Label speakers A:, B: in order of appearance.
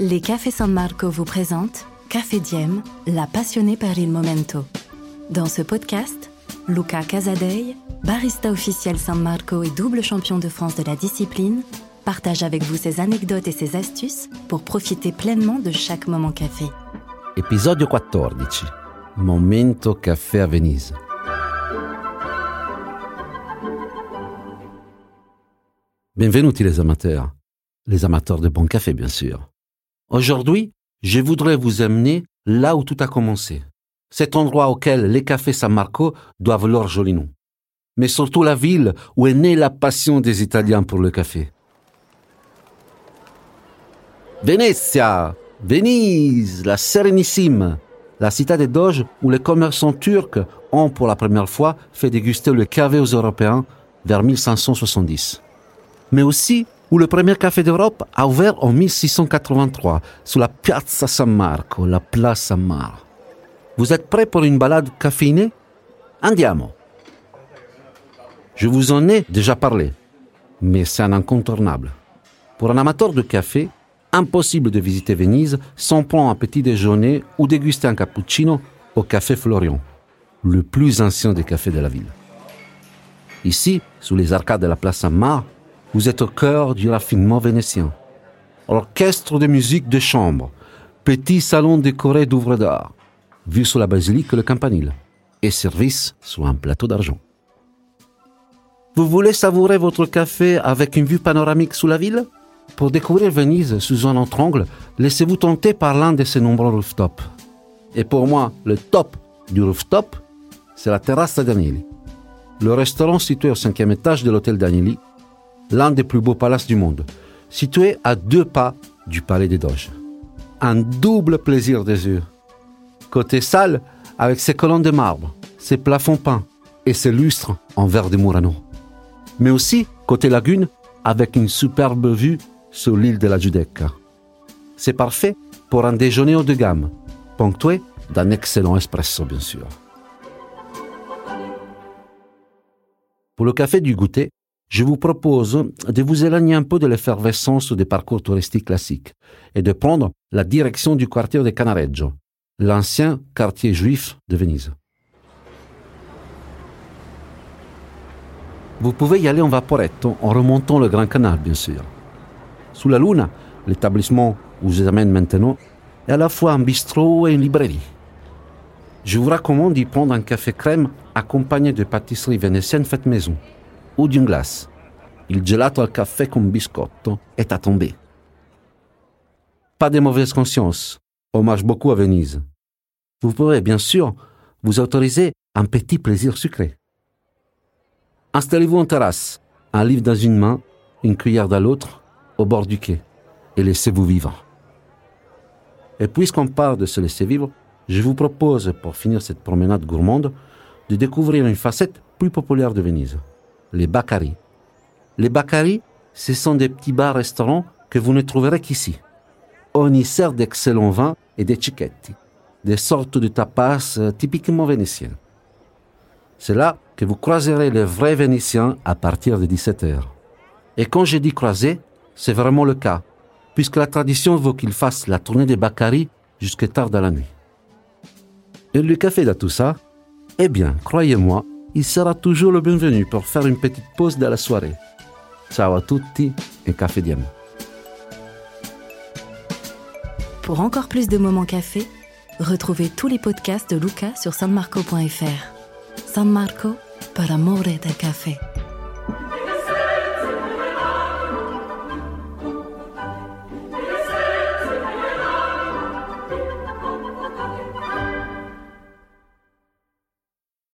A: Les Cafés San Marco vous présentent Café Diem, la passionnée par il momento. Dans ce podcast, Luca Casadei, barista officiel San Marco et double champion de France de la discipline, partage avec vous ses anecdotes et ses astuces pour profiter pleinement de chaque moment café.
B: Episodio 14. Momento caffè a Venise. Bienvenue les amateurs. Les amateurs de bon café, bien sûr. Aujourd'hui, je voudrais vous amener là où tout a commencé. Cet endroit auquel les cafés San Marco doivent leur joli nom. Mais surtout la ville où est née la passion des Italiens pour le café. Venezia, Venise, la Sérénissime, la cité des Doges où les commerçants turcs ont pour la première fois fait déguster le café aux Européens vers 1570. Mais aussi où le premier café d'Europe a ouvert en 1683 sous la Piazza San Marco, la place San Marco. Vous êtes prêts pour une balade caféinée? Andiamo. Je vous en ai déjà parlé, mais c'est un incontournable. Pour un amateur de café, impossible de visiter Venise sans prendre un petit déjeuner ou déguster un cappuccino au Café Florian, le plus ancien des cafés de la ville. Ici, sous les arcades de la place Saint-Marc, vous êtes au cœur du raffinement vénitien. Orchestre de musique de chambre, petit salon décoré d'ouvres d'art, vue sur la basilique le campanile, et service sur un plateau d'argent. Vous voulez savourer votre café avec une vue panoramique sous la ville? Pour découvrir Venise sous un autre angle, laissez-vous tenter par l'un de ses nombreux rooftops. Et pour moi, le top du rooftop, c'est la terrasse d'Agnelli. Le restaurant situé au cinquième étage de l'hôtel d'Agnelli, l'un des plus beaux palaces du monde, situé à deux pas du palais des Doges. Un double plaisir des yeux. Côté salle, avec ses colonnes de marbre, ses plafonds peints et ses lustres en verre de Murano. Mais aussi côté lagune, avec une superbe vue sur l'île de la Giudecca. C'est parfait pour un déjeuner haut de gamme, ponctué d'un excellent espresso, bien sûr. Pour le café du goûter, je vous propose de vous éloigner un peu de l'effervescence des parcours touristiques classiques et de prendre la direction du quartier de Canareggio, l'ancien quartier juif de Venise. Vous pouvez y aller en vaporetto en remontant le Grand Canal, bien sûr. Sous la Luna, l'établissement où je vous amène maintenant est à la fois un bistrot et une librairie. Je vous recommande d'y prendre un café crème accompagné de pâtisserie vénitienne faite maison ou d'une glace. Il gelato al café con biscotto est à tomber. Pas de mauvaise conscience. Hommage beaucoup à Venise. Vous pourrez bien sûr vous autoriser un petit plaisir sucré. Installez-vous en terrasse, un livre dans une main, une cuillère dans l'autre, au bord du quai, et laissez-vous vivre. Et puisqu'on parle de se laisser vivre, je vous propose, pour finir cette promenade gourmande, de découvrir une facette plus populaire de Venise, les Baccari. Les Baccari, ce sont des petits bars-restaurants que vous ne trouverez qu'ici. On y sert d'excellents vins et des cicchetti, des sortes de tapas euh, typiquement vénitiens. C'est là que vous croiserez les vrais Vénitiens à partir de 17h. Et quand je dis croiser, c'est vraiment le cas, puisque la tradition veut qu'ils fassent la tournée des Baccari jusque tard dans la nuit. Et le café de tout ça? Eh bien, croyez-moi, il sera toujours le bienvenu pour faire une petite pause dans la soirée. Ciao a tutti et café diem.
A: Pour encore plus de moments café, retrouvez tous les podcasts de Luca sur sanmarco.fr. San Marco, per amore del café.